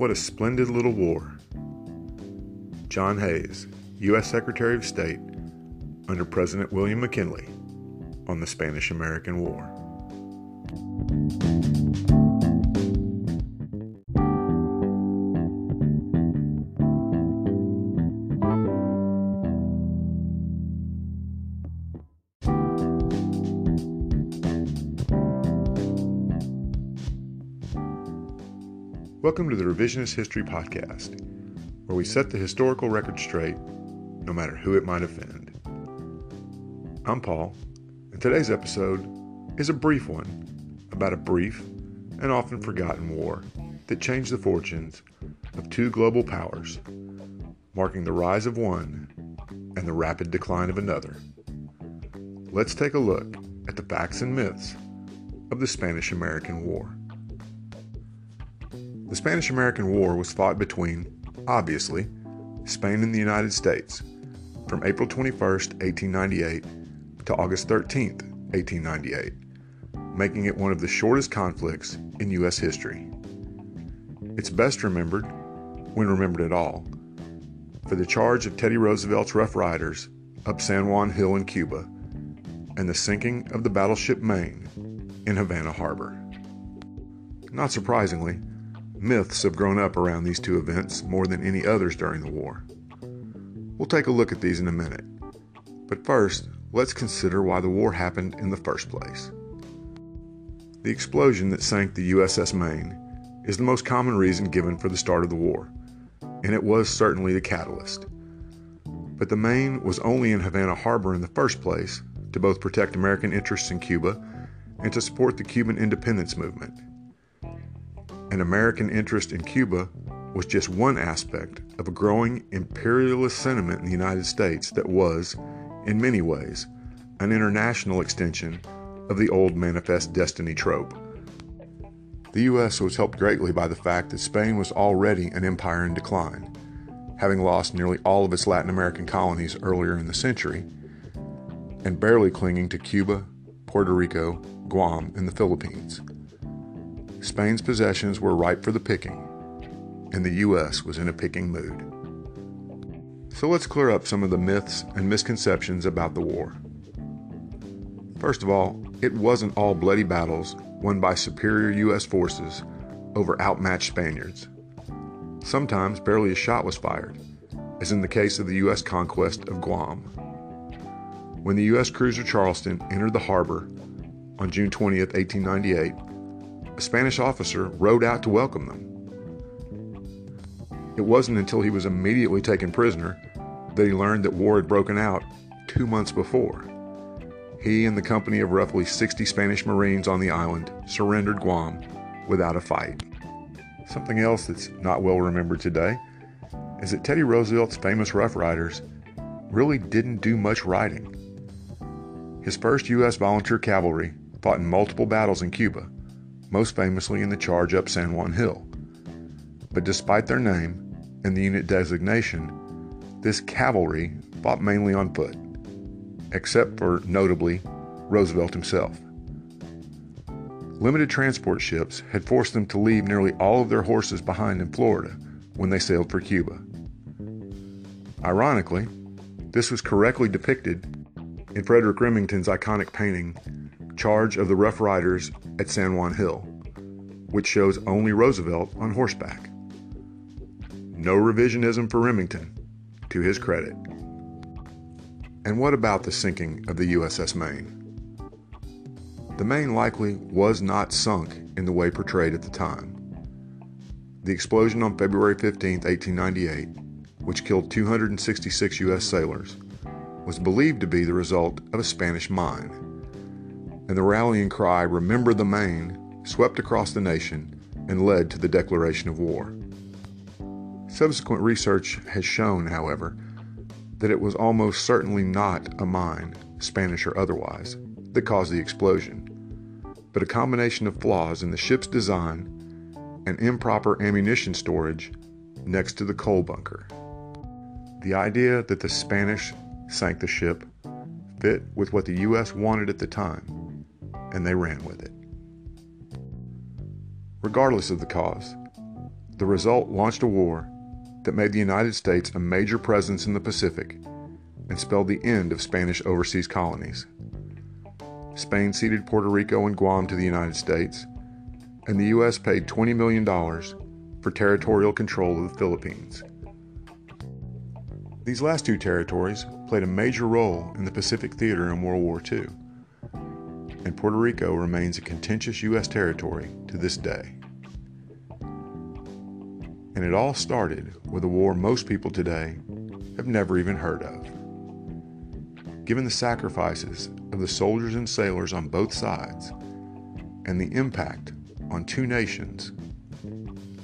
What a splendid little war. John Hayes, U.S. Secretary of State under President William McKinley on the Spanish American War. Welcome to the Revisionist History Podcast, where we set the historical record straight, no matter who it might offend. I'm Paul, and today's episode is a brief one about a brief and often forgotten war that changed the fortunes of two global powers, marking the rise of one and the rapid decline of another. Let's take a look at the facts and myths of the Spanish American War. The Spanish American War was fought between, obviously, Spain and the United States from April 21, 1898 to August 13, 1898, making it one of the shortest conflicts in U.S. history. It's best remembered, when remembered at all, for the charge of Teddy Roosevelt's Rough Riders up San Juan Hill in Cuba and the sinking of the battleship Maine in Havana Harbor. Not surprisingly, Myths have grown up around these two events more than any others during the war. We'll take a look at these in a minute. But first, let's consider why the war happened in the first place. The explosion that sank the USS Maine is the most common reason given for the start of the war, and it was certainly the catalyst. But the Maine was only in Havana Harbor in the first place to both protect American interests in Cuba and to support the Cuban independence movement an American interest in Cuba was just one aspect of a growing imperialist sentiment in the United States that was, in many ways, an international extension of the old manifest destiny trope. The U.S. was helped greatly by the fact that Spain was already an empire in decline, having lost nearly all of its Latin American colonies earlier in the century, and barely clinging to Cuba, Puerto Rico, Guam, and the Philippines. Spain's possessions were ripe for the picking, and the U.S. was in a picking mood. So let's clear up some of the myths and misconceptions about the war. First of all, it wasn't all bloody battles won by superior U.S. forces over outmatched Spaniards. Sometimes barely a shot was fired, as in the case of the U.S. conquest of Guam. When the U.S. cruiser Charleston entered the harbor on June 20, 1898, a Spanish officer rode out to welcome them. It wasn't until he was immediately taken prisoner that he learned that war had broken out two months before. He and the company of roughly 60 Spanish Marines on the island surrendered Guam without a fight. Something else that's not well remembered today is that Teddy Roosevelt's famous Rough Riders really didn't do much riding. His first U.S. volunteer cavalry fought in multiple battles in Cuba, most famously in the charge up San Juan Hill. But despite their name and the unit designation, this cavalry fought mainly on foot, except for, notably, Roosevelt himself. Limited transport ships had forced them to leave nearly all of their horses behind in Florida when they sailed for Cuba. Ironically, this was correctly depicted in Frederic Remington's iconic painting charge of the Rough Riders at San Juan Hill, which shows only Roosevelt on horseback. No revisionism for Remington, to his credit. And what about the sinking of the USS Maine? The Maine likely was not sunk in the way portrayed at the time. The explosion on February 15, 1898, which killed 266 U.S. sailors, was believed to be the result of a Spanish mine and the rallying cry, Remember the Maine, swept across the nation and led to the declaration of war. Subsequent research has shown, however, that it was almost certainly not a mine, Spanish or otherwise, that caused the explosion, but a combination of flaws in the ship's design and improper ammunition storage next to the coal bunker. The idea that the Spanish sank the ship fit with what the U.S. wanted at the time and they ran with it. Regardless of the cause, The result launched a war that made the United States a major presence in the Pacific and spelled the end of Spanish overseas colonies. Spain ceded Puerto Rico and Guam to the United States, and the U.S. paid $20 million for territorial control of the Philippines. These last two territories played a major role in the Pacific theater in World War II, and Puerto Rico remains a contentious U.S. territory to this day. And it all started with a war most people today have never even heard of. Given the sacrifices of the soldiers and sailors on both sides and the impact on two nations,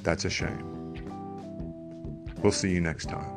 that's a shame. We'll see you next time.